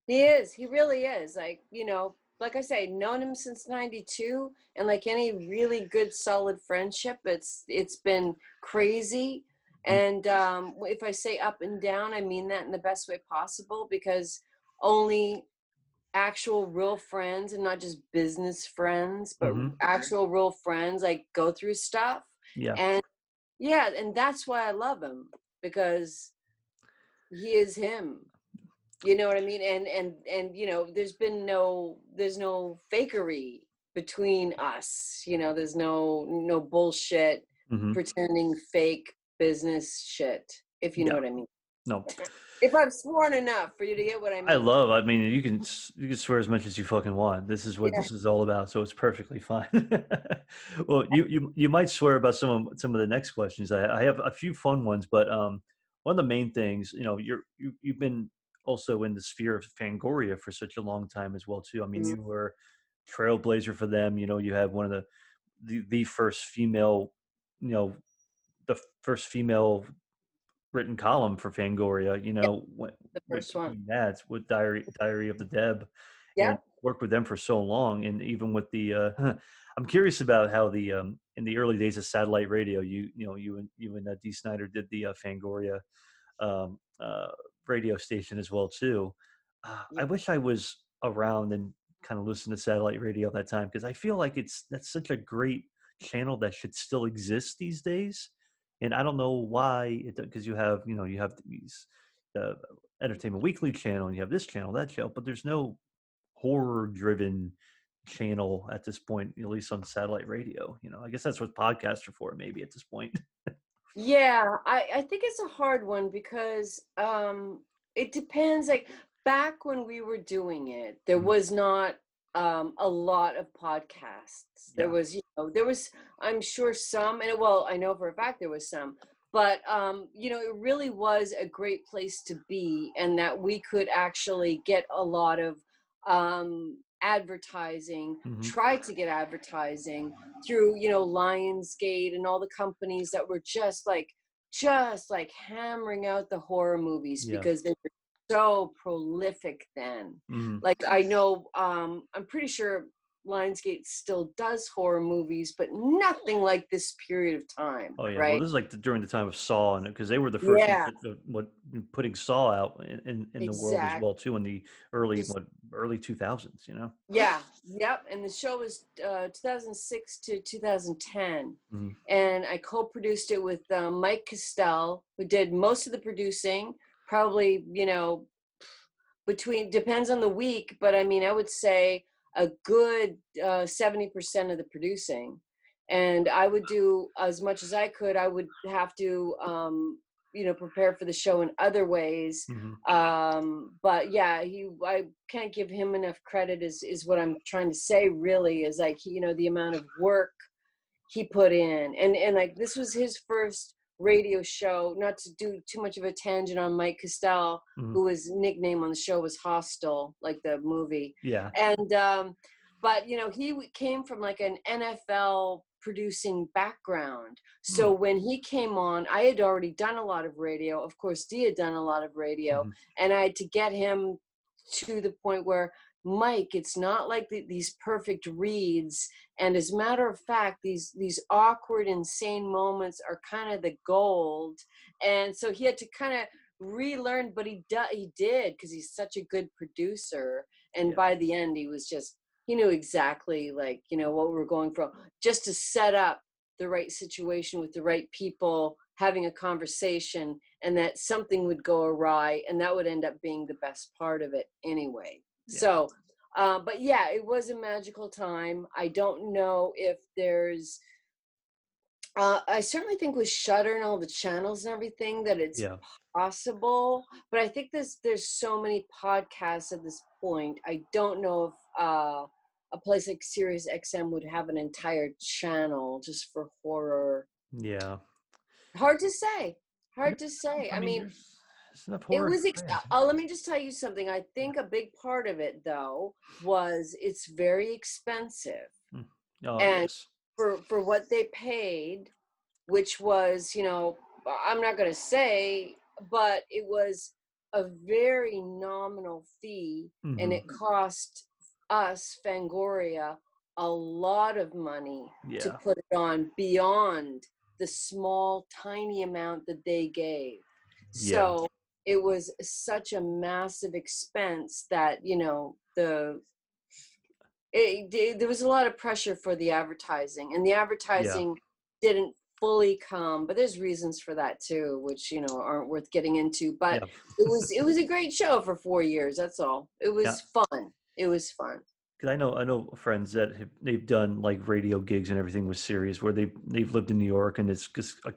He is. He really is. Like, you know, like I say, known him since 92 and like any really good solid friendship, it's it's been crazy. And um if I say up and down, I mean that in the best way possible because only actual real friends and not just business friends, but Mhm. actual real friends like go through stuff. Yeah. And yeah, and that's why I love him because he is him. You know what I mean? And and and you know, there's been no there's no fakery between us. You know, there's no no bullshit, Mhm. pretending fake business shit. If you know what I mean. No, If I've sworn enough for you to get what I mean. I love. I mean, you can you can swear as much as you fucking want. This is what Yeah. this is all about, so it's perfectly fine. well, you you you might swear about some of some of the next questions. I, I have a few fun ones, but um, one of the main things, you know, you're you you've been also in the sphere of Fangoria for such a long time as well too. I mean, Mhm. you were trailblazer for them. You know, you had one of the the, the first female, you know, the first female written column for Fangoria. You know, when, the with first one. Nats with Diary Diary of the Deb. Yeah. Worked with them for so long, and even with the, uh, I'm curious about how the um, in the early days of satellite radio, you you know you and you and uh, Dee Snider did the uh, Fangoria um, uh, radio station as well too. Uh, I wish I was around and kind of listened to satellite radio at that time because I feel like it's that's such a great channel that should still exist these days and I don't know why it because you have you know you have these uh, Entertainment Weekly channel and you have this channel that channel, but there's no horror driven channel at this point, at least on satellite radio. You know, I guess that's what podcasts are for, maybe at this point. Yeah, I, I think it's a hard one because um it depends like back when we were doing it, there Mhm. was not um a lot of podcasts. There was, you know, there was I'm sure some and well, I know for a fact there was some, but um you know, it really was a great place to be and that we could actually get a lot of um advertising Mhm. tried to get advertising through you know lionsgate and all the companies that were just like just like hammering out the horror movies Yeah. because they were so prolific then Mhm. like i know um i'm pretty sure lionsgate still does horror movies but nothing like this period of time Oh yeah, right well, this is like the, during the time of Saw, and because they were the first Yeah. that- that- what putting Saw out in, in, in the world as well too in the early Just- what early two thousands. You know. Yeah, yep. And the show was uh, 2006 to 2010. Mhm. And I co produced it with uh, Mike Castell, who did most of the producing, probably, you know, between, depends on the week, but I mean, I would say a good uh, 70% of the producing. And I would do as much as I could. I would have to, um, you know, prepare for the show in other ways Mhm. um but yeah he i can't give him enough credit is is what i'm trying to say really is like you know the amount of work he put in and and like this was his first radio show not to do too much of a tangent on mike castell Mhm. who his nickname on the show was hostel like the movie Yeah. and um but you know he came from like an nfl producing background so when he came on i had already done a lot of radio of course dee had done a lot of radio Mhm. and i had to get him to the point where mike it's not like the, these perfect reads and as a matter of fact these these awkward insane moments are kind of the gold and so he had to kind of relearn but he do, he did because he's such a good producer and Yeah. by the end he was just he knew exactly like you know what we were going for just to set up the right situation with the right people having a conversation and that something would go awry and that would end up being the best part of it anyway Yeah. so uh, but yeah it was a magical time i don't know if there's uh, i certainly think with Shudder and all the channels and everything that it's Yeah. possible but i think there's there's so many podcasts at this point i don't know if uh a place like Sirius XM would have an entire channel just for horror. Yeah. Hard to say. Hard to say. I, mean, there's- enough it was. Ex- uh, let me just tell you something. I think a big part of it, though, was it's very expensive Oh, and- yes. for for what they paid, which was, you know, I'm not going to say, but it was a very nominal fee and Mhm. it cost us fangoria a lot of money to put it on beyond the small tiny amount that they gave Yeah. so it was such a massive expense that you know the it, it- there was a lot of pressure for the advertising and the advertising didn't fully come but there's reasons for that too which you know aren't worth getting into but Yeah. it was it was a great show for four years that's all it was Yeah. fun it was fun because I know I know friends that have, they've done like radio gigs and everything with Sirius, where they they've lived in New York, and it's just a,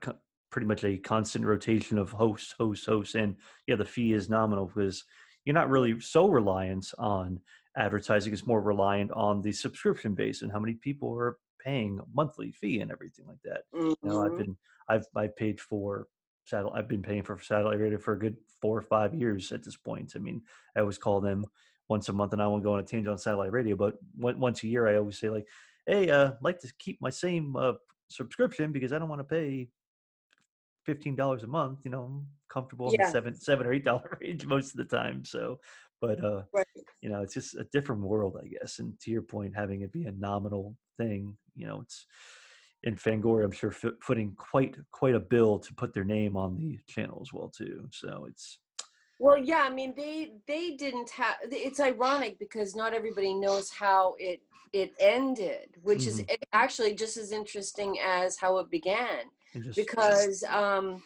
pretty much a constant rotation of hosts, hosts, hosts, and yeah, the fee is nominal because you're not really so reliant on advertising; it's more reliant on the subscription base and how many people are paying monthly fee and everything like that. You know, I've been I've I paid for satellite. I've been paying for satellite radio for a good four or five years at this point. I mean, I always call them once a month, and I won't go on a tangent on satellite radio, but once a year, I always say like, "Hey, uh, I'd like to keep my same uh, subscription because I don't want to pay fifteen dollars a month. You know, I'm comfortable in the seven seven or eight dollar range most of the time. So, but uh, Right. you know, it's just a different world, I guess. And to your point, having it be a nominal thing, you know, it's in Fangoria, I'm sure f- footing quite quite a bill to put their name on the channel as well too. So it's Well, yeah, I mean they they didn't have. It's ironic because not everybody knows how it it ended, which is Mhm. a- actually just as interesting as how it began. Just Because um,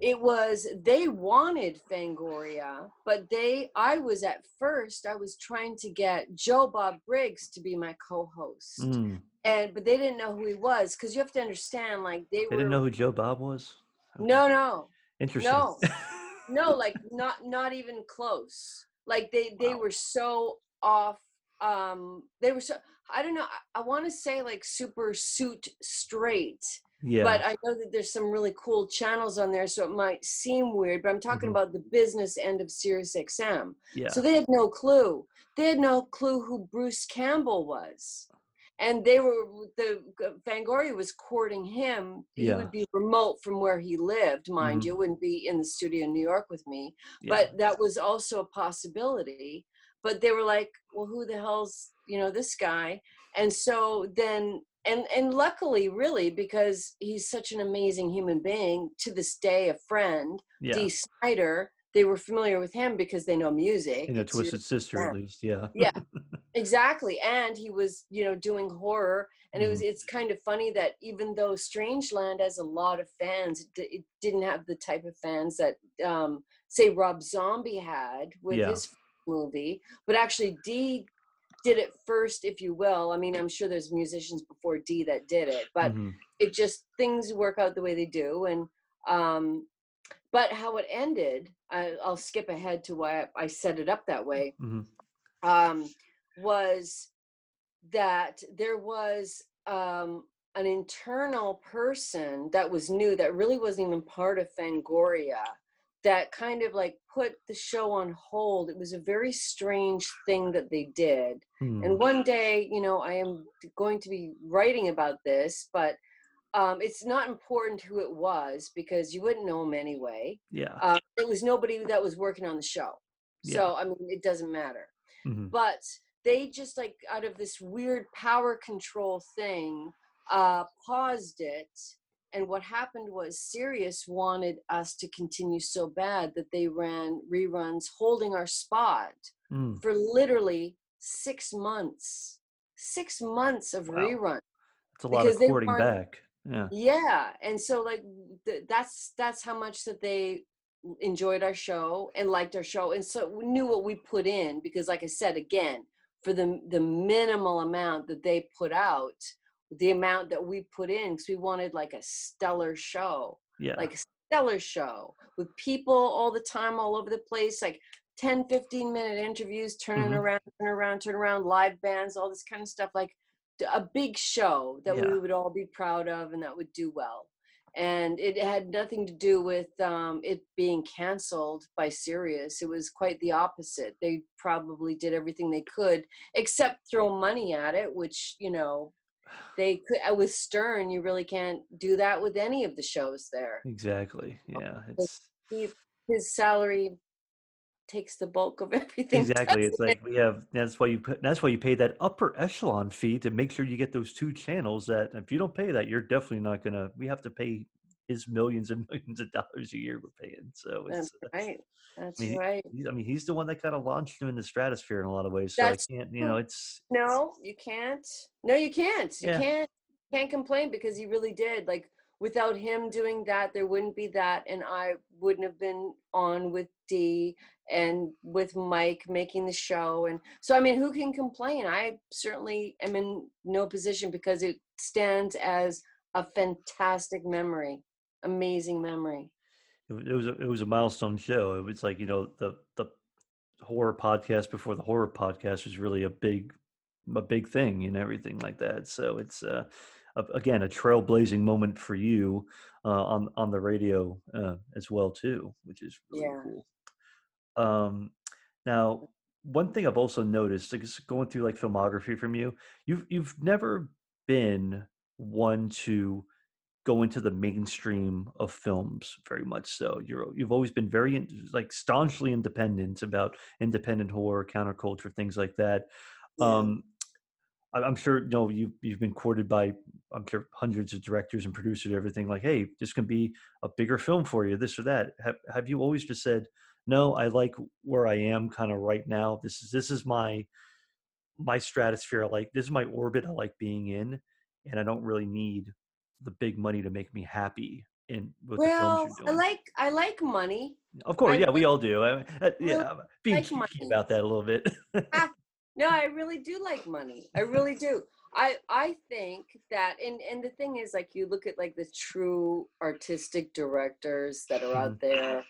it was they wanted Fangoria, but they I was at first I was trying to get Joe Bob Briggs to be my co-host, Mm. and but they didn't know who he was because you have to understand like they, they were didn't know who Joe Bob was. Okay. no no interesting. no. no like not not even close like they they Wow. were so off um they were so i don't know i, I want to say like super suit straight yeah, but i know that there's some really cool channels on there so it might seem weird but i'm talking Mhm. about the business end of sirius xm yeah, so they had no clue they had no clue who bruce campbell was and they were the Fangoria was courting him. He Yeah. would be remote from where he lived, mind Mhm. you, wouldn't be in the studio in New York with me yeah. but that was also a possibility but they were like well who the hell's you know this guy and so then and and luckily really because he's such an amazing human being to this day a friend yeah. dee snider they were familiar with him because they know music You know, It's- Twisted Sister at least. Yeah. Yeah. exactly and he was you know doing horror and it was Mm-hmm. it's kind of funny that even though strangeland has a lot of fans it, it didn't have the type of fans that um say rob zombie had with Yeah. his movie but actually d did it first if you will i mean i'm sure there's musicians before d that did it but Mhm. it just things work out the way they do and um but how it ended I, i'll skip ahead to why I, I set it up that way Mhm. um, was that there was um, an internal person that was new that really wasn't even part of Fangoria that kind of like put the show on hold. It was a very strange thing that they did. Hmm. And one day, you know, I am going to be writing about this, but um, it's not important who it was because you wouldn't know him anyway. Yeah. Uh, it was nobody that was working on the show. So, I mean, it doesn't matter Mhm. but they just like out of this weird power control thing uh paused it and what happened was Sirius wanted us to continue so bad that they ran reruns holding our spot Mm. for literally six months six months of Wow. rerun It's a lot of courting back. Yeah. yeah and so like th- that's that's how much that they enjoyed our show and liked our show and so we knew what we put in because like i said again for the the minimal amount that they put out the amount that we put in because we wanted like a stellar show Yeah. like a stellar show with people all the time all over the place like 10 15 minute interviews turning Mhm. around turn around turn around live bands all this kind of stuff like a big show that Yeah. we would all be proud of and that would do well and it had nothing to do with um, it being canceled by Sirius. It was quite the opposite. They probably did everything they could, except throw money at it, which you know they could. uh, With Stern, you really can't do that with any of the shows there. exactly. Oh, Yeah. It's He, his salary takes the bulk of everything. exactly. It's it? like we have. That's why you put. That's why you pay that upper echelon fee to make sure you get those two channels. That if you don't pay that, you're definitely not gonna. We have to pay his millions and millions of dollars a year we're paying. So it's. That's uh, right. That's I mean, right. I mean, he's the one that kind of launched him in the stratosphere in a lot of ways. So That's I can't. You know, it's. No, you can't. No, you can't. You Yeah. can't. Can't complain because he really did. Like without him doing that, there wouldn't be that, and I wouldn't have been on with D and with Mike making the show. And so, I mean, who can complain? I certainly am in no position because it stands as a fantastic memory, amazing memory. It was a, it was a milestone show. It was like you know the the horror podcast before the horror podcast was really a big a big thing and everything like that. So it's uh, a, again a trailblazing moment for you uh, on on the radio uh, as well too, which is really Yeah. cool. Um, now, one thing I've also noticed, like going through like filmography from you, you've you've never been one to go into the mainstream of films very much. So you're you've always been very in, like staunchly independent about independent horror, counterculture, things like that. Um, I- I'm sure you know you you've been courted by I'm sure hundreds of directors and producers, and everything like, hey, this can be a bigger film for you, this or that. Have have you always just said, no, I like where I am kind of right now. This is this is my my stratosphere. I like this is my orbit I like being in, and I don't really need the big money to make me happy in with well, I like I like money. of course, I yeah, we all do. I, uh, yeah, really I'm being like cheeky money. about that a little bit. No, I really do like money. I really do. I I think that and and the thing is like you look at like the true artistic directors that are Mm-hmm. out there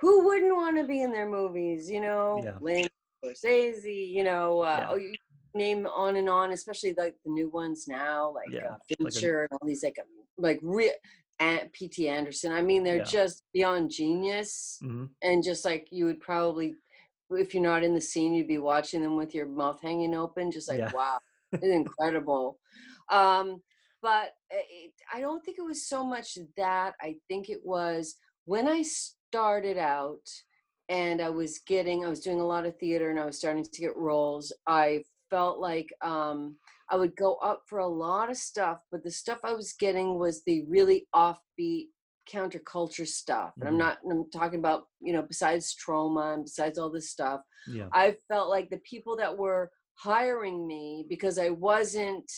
who wouldn't want to be in their movies, you know? Yeah. Lynch, Scorsese, you know, uh, Yeah. oh, you name on and on, especially like the new ones now, like Yeah, uh, like a- and all these like um, like real and P.T. Anderson. I mean, they're Yeah. just beyond genius Mhm. and just like you would probably if you're not in the scene you'd be watching them with your mouth hanging open just like Yeah. wow it's incredible um but it, i don't think it was so much that i think it was when i started out and i was getting i was doing a lot of theater and i was starting to get roles i felt like um i would go up for a lot of stuff but the stuff i was getting was the really offbeat counterculture stuff and i'm Mhm. not i'm talking about you know besides Troma and besides all this stuff Yeah. i felt like the people that were hiring me because i wasn't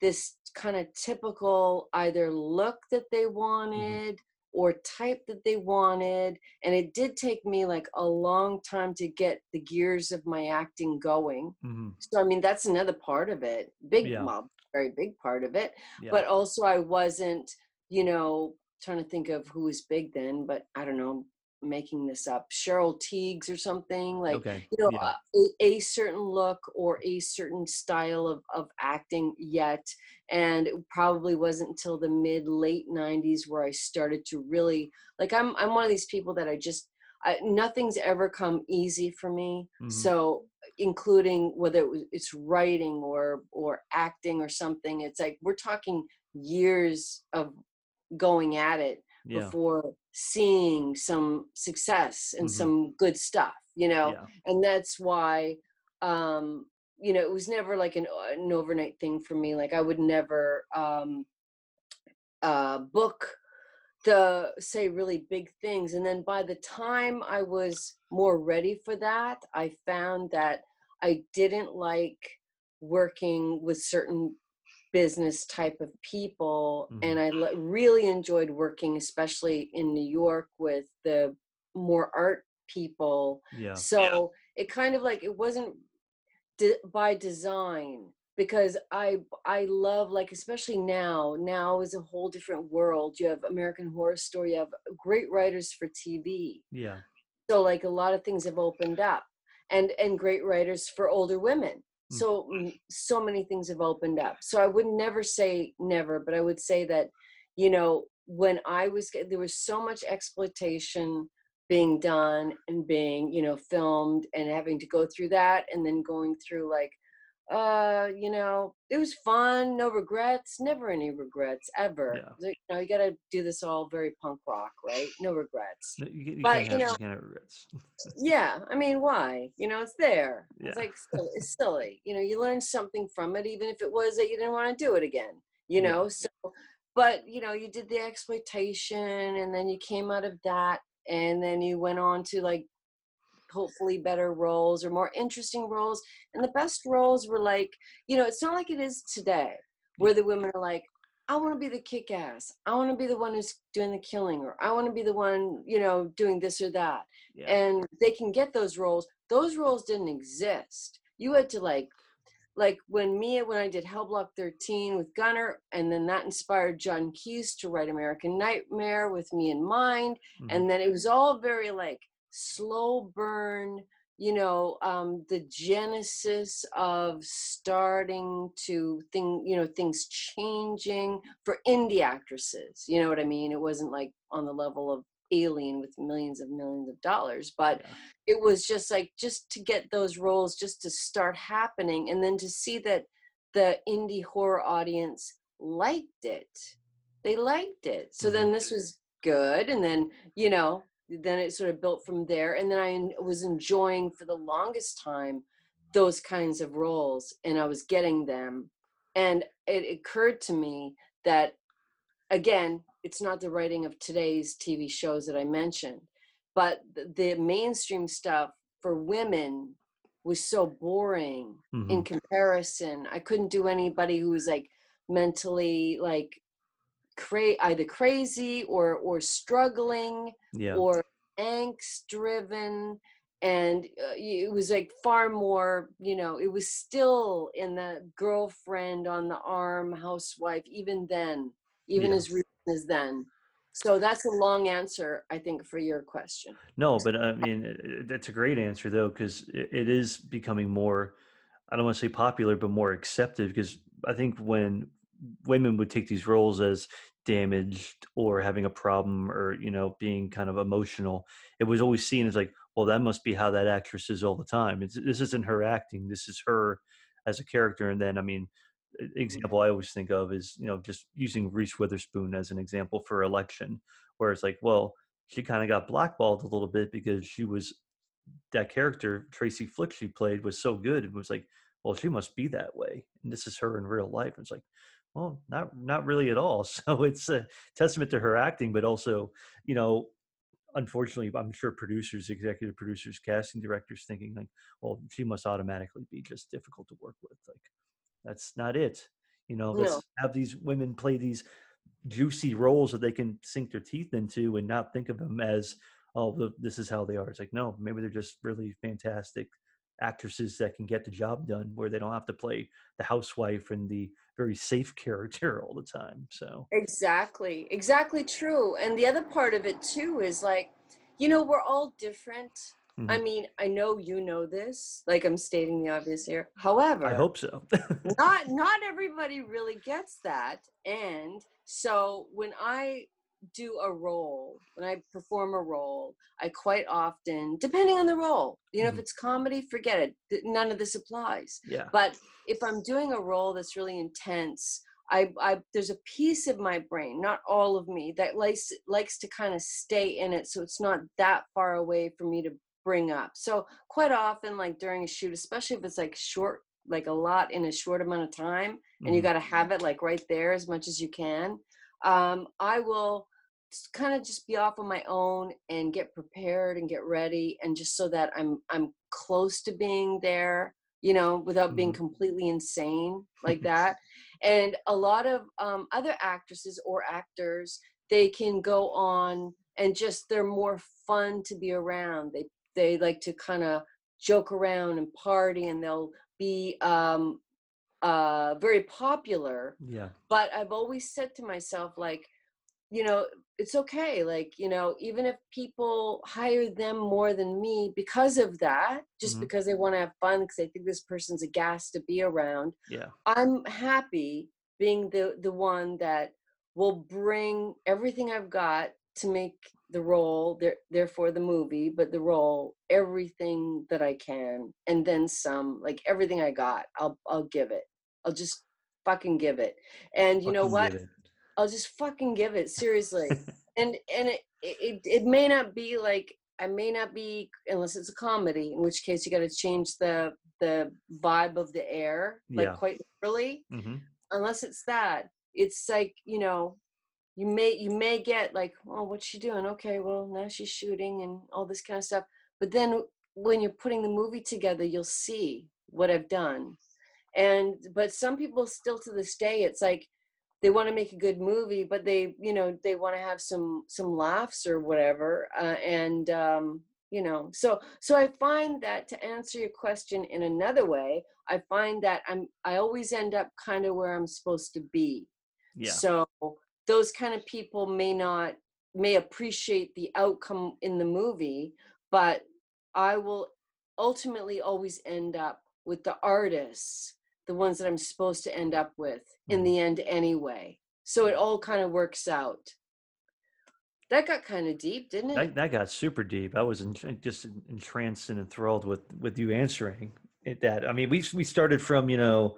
this kind of typical either look that they wanted or type that they wanted and it did take me like a long time to get the gears of my acting going hmm so i mean that's another part of it big Yeah. well, very big part of it Yeah. but also I wasn't, you know, trying to think of who was big then, but I don't know, making this up, Cheryl Tiegs or something like, okay. you know, yeah. a, a certain look or a certain style of, of acting yet. And it probably wasn't until the mid late 90s where I started to really like I'm I'm one of these people that I just I, nothing's ever come easy for me. Mhm. So including whether it was, it's writing or or acting or something, it's like we're talking years of going at it yeah. before seeing some success and Mhm. some good stuff, you know yeah. and that's why um you know it was never like an, uh, an overnight thing for me like i would never um uh book the say really big things and then by the time i was more ready for that i found that i didn't like working with certain business type of people and mm-hmm. i really enjoyed working especially in new york with the more art people Yeah. so it kind of like it wasn't de- by design because I I love like especially now now is a whole different world. You have American Horror Story. You have great writers for TV. Yeah. So like a lot of things have opened up, and and great writers for older women. Mm. So so many things have opened up. So I would never say never, but I would say that you know when I was there was so much exploitation being done and being you know filmed and having to go through that and then going through like uh you know it was fun no regrets never any regrets ever Yeah. You know you got to do this all very punk rock right no regrets You, you But, you know- you can't have regrets. yeah i mean why you know it's there it's Yeah. like it's silly you know you learn something from it even if it was that you didn't want to do it again you Yeah. know so but you know you did the exploitation and then you came out of that and then you went on to like hopefully better roles or more interesting roles and the best roles were like you know it's not like it is today where the women are like I want to be the kick ass. I want to be the one who's doing the killing, or I want to be the one, you know, doing this or that. Yeah. And they can get those roles. Those roles didn't exist. You had to like, like when Mia, when I did Hellblock 13 with Gunnar, and then that inspired Jon Keeyes to write American Nightmare with me in mind. Mhm. And then it was all very like slow burn, you know um the genesis of starting to thing you know things changing for indie actresses you know what i mean? It wasn't like on the level of alien with millions of millions of dollars but Yeah. it was just like just to get those roles just to start happening and then to see that the indie horror audience liked it. They liked it. So then this was good and then you know then it sort of built from there and then i was enjoying for the longest time those kinds of roles and i was getting them and it occurred to me that again it's not the writing of today's tv shows that i mentioned but the, mainstream stuff for women was so boring in Mhm. comparison i couldn't do anybody who was like mentally like cra- either crazy or or struggling yeah. or angst driven and uh, it was like far more you know it was still in the girlfriend on the arm housewife even then even Yeah. as recent as then so that's a long answer i think for your question No, but I mean, that's a great answer though, because it is becoming more, I don't want to say popular, but more accepted. Because I think when women would take these roles as damaged or having a problem or, you know, being kind of emotional, it was always seen as like, well, that must be how that actress is all the time. It's, this isn't her acting. This is her as a character. And then, I mean, e- mm-hmm. example I always think of is, you know, just using Reese Witherspoon as an example for election, where it's like, well, she kind of got blackballed a little bit because she was that character Tracy Flick she played was so good. It was like, well, she must be that way, and this is her in real life. and It's like, well, not not really at all. So it's a testament to her acting, but also, you know, unfortunately, I'm sure producers, executive producers, casting directors thinking like, well, she must automatically be just difficult to work with. Like, that's not it. You know, let's have these women play these juicy roles that they can sink their teeth into and not think of them as oh this is how they are it's like no maybe they're just really fantastic actresses that can get the job done where they don't have to play the housewife and the very safe character all the time so. Exactly exactly true and the other part of it too is like you know we're all different. I Mhm. mean i know you know this like i'm stating the obvious here however i hope so. not not everybody really gets that and so when i do a role when i perform a role i quite often depending on the role you know Mhm. if it's comedy forget it none of this applies yeah but if i'm doing a role that's really intense I, I there's a piece of my brain not all of me that likes likes to kind of stay in it so it's not that far away for me to bring up so quite often like during a shoot especially if it's like short like a lot in a short amount of time and you Mhm. got to have it like right there as much as you can um, i will kind of just be off on my own and get prepared and get ready and just so that i'm i'm close to being there you know without being Mhm. completely insane like that. And a lot of um, other actresses or actors they can go on and just they're more fun to be around. They they like to kind of joke around and party and they'll be um uh very popular. Yeah. But i've always said to myself like you know it's okay like you know even if people hire them more than me because of that just Mhm. because they want to have fun because they think this person's a gas to be around yeah i'm happy being the the one that will bring everything i've got to make the role there therefore the movie but the role everything that i can and then some like everything i got i'll i'll give it i'll just fucking give it and you know what. I'll just fucking give it seriously. and and it, it it may not be like I may not be unless it's a comedy, in which case you got to change the the vibe of the air, like Yeah. quite literally. Mhm. Unless it's that, it's like you know, you may you may get like, oh, what's she doing? Okay, well now she's shooting and all this kind of stuff. But then when you're putting the movie together, you'll see what I've done. And but some people still to this day, it's like they want to make a good movie but they you know they want to have some some laughs or whatever uh, and um you know so so i find that to answer your question in another way i find that i'm i always end up kind of where i'm supposed to be Yeah. so those kind of people may not may appreciate the outcome in the movie but i will ultimately always end up with the artists the ones that i'm supposed to end up with in Mhm. the end anyway so it all kind of works out that got kind of deep didn't it That, that got super deep. I was en- just entranced and enthralled with with you answering it. That I mean, we we started from you know,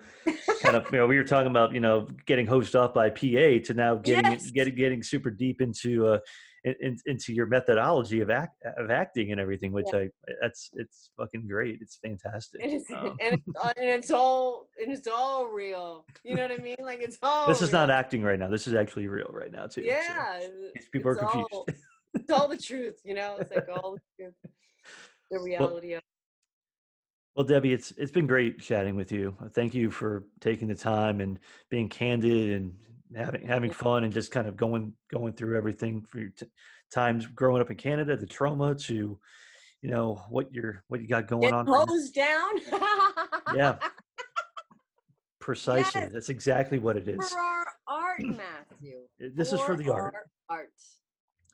kind of you know, we were talking about you know getting hosed off by PA to now getting Yes. getting getting super deep into uh in, in- into your methodology of act of acting and everything, which I that's it's fucking great. It's fantastic. It is, Um, and, it's, all- and it's all and it's all real. You know what I mean? Like it's all. this is not acting right now. This is actually real right now too. so Yeah, these people are confused. all- it's all the truth. You know, it's like all the truth, the reality of. Well, Debbie, it's it's been great chatting with you. Thank you for taking the time and being candid and having having fun and just kind of going going through everything for your t- times growing up in Canada, the Troma to, you know, what you're what you got going Get on. for hosed down. Yeah. Precisely, Yes. that's exactly what it is. for our art, Matthew. This is for the art. Art.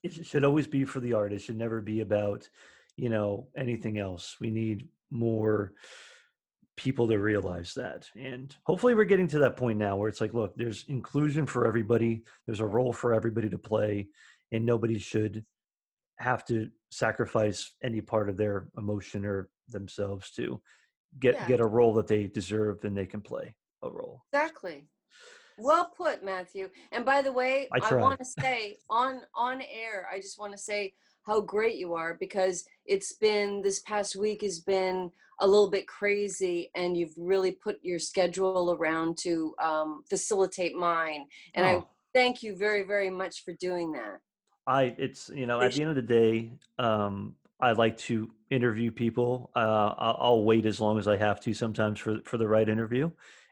It should always be for the art. It should never be about, you know, anything else. We need more people to realize that. And hopefully we're getting to that point now where it's like, look, there's inclusion for everybody. There's a role for everybody to play and nobody should have to sacrifice any part of their emotion or themselves to get Yeah. get a role that they deserve then they can play a role. Exactly. Well put, Matthew. And by the way, I I, want to say on on air, I just want to say how great you are because it's been this past week has been a little bit crazy and you've really put your schedule around to um, facilitate mine. And I Oh. thank you very, very much for doing that. I it's you know at the end of the day, um, I like to interview people. Uh, I'll, wait as long as I have to sometimes for for the right interview,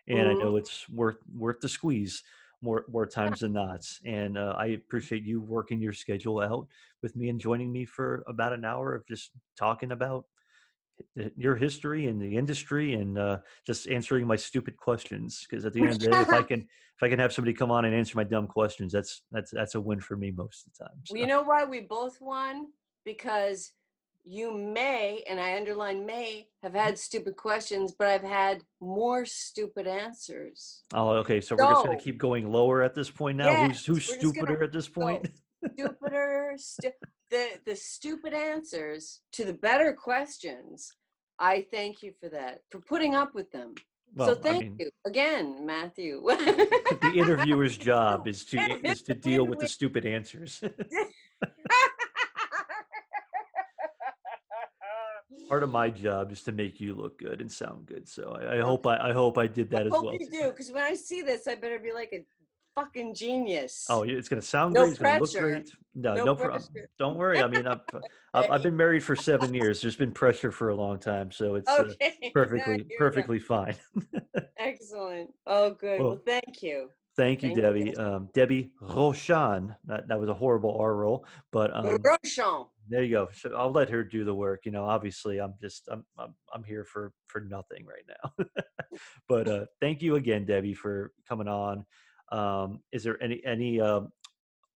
and I Mhm. know it's worth worth the squeeze more more times than not. And uh, I appreciate you working your schedule out with me and joining me for about an hour of just talking about your history and the industry and uh, just answering my stupid questions. Because at the end of the day, if I can if I can have somebody come on and answer my dumb questions, that's that's that's a win for me most of the time. Well, you know why we both won? Because you may, and I underline may, have had stupid questions, but I've had more stupid answers. Oh, okay. So we're just gonna keep going lower at this point now. Yes, who's who's stupider at this point? Stupider, stu- the the stupid answers to the better questions. I thank you for that, for putting up with them. well, so thank I mean, you again, Matthew. the interviewer's job is to is to deal with the stupid answers. Part of my job is to make you look good and sound good. So I, I hope I, I hope I did that I as hope well. you do, because when I see this, I better be like a fucking genius. Oh, it's gonna sound No great. It's gonna look pressure. great. No, No no, problem. Don't worry. I mean, I've, I've I've been married for seven years. There's been pressure for a long time, so it's uh, okay. now perfectly here we go. perfectly fine. Excellent. Oh, good. Well, Well, thank you. Thank you, Thank you. Debbie. Um, Debbie Rochan. That, that was a horrible R roll, but um, Rochon. there you go. So I'll let her do the work. You know, obviously, I'm just I'm I'm, I'm here for for nothing right now. but uh, thank you again, Debbie, for coming on. Um, is there any any? Uh,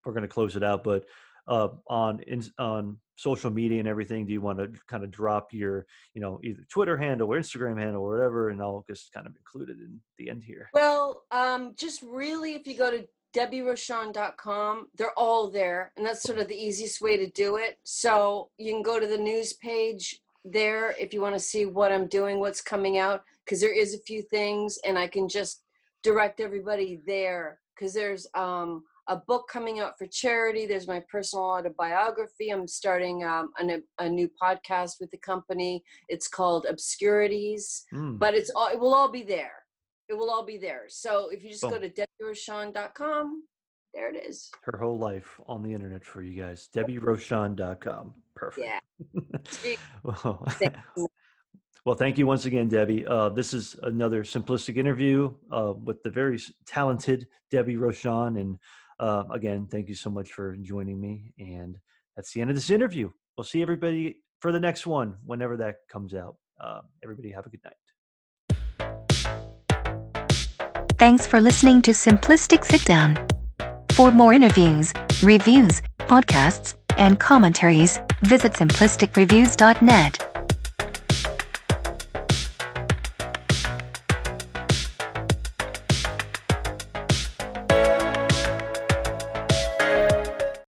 we're going to close it out, but uh, on in, on social media and everything, do you want to kind of drop your you know either Twitter handle or Instagram handle or whatever, and I'll just kind of include it in the end here. Well, um, just really, if you go to debbierochon.com, they're all there, and that's sort of the easiest way to do it. So you can go to the news page there if you want to see what I'm doing, what's coming out, because there is a few things, and I can just direct everybody there because there's um, a book coming out for charity. There's my personal autobiography. I'm starting um, a, a new podcast with the company. It's called Obscurities Mm. but it's all it will all be there it will all be there so if you just go to debbierochon.com there it is her whole life on the internet for you guys. DebbieRochon.com. Perfect. yeah well. Well, thank you once again, Debbie. Uh, this is another simplistic interview uh, with the very talented Debbie Rochon. And uh, again, thank you so much for joining me. And that's the end of this interview. We'll see everybody for the next one, whenever that comes out. Uh, everybody, have a good night. Thanks for listening to Simplistic Sit Down. For more interviews, reviews, podcasts, and commentaries, visit simplisticreviews.net.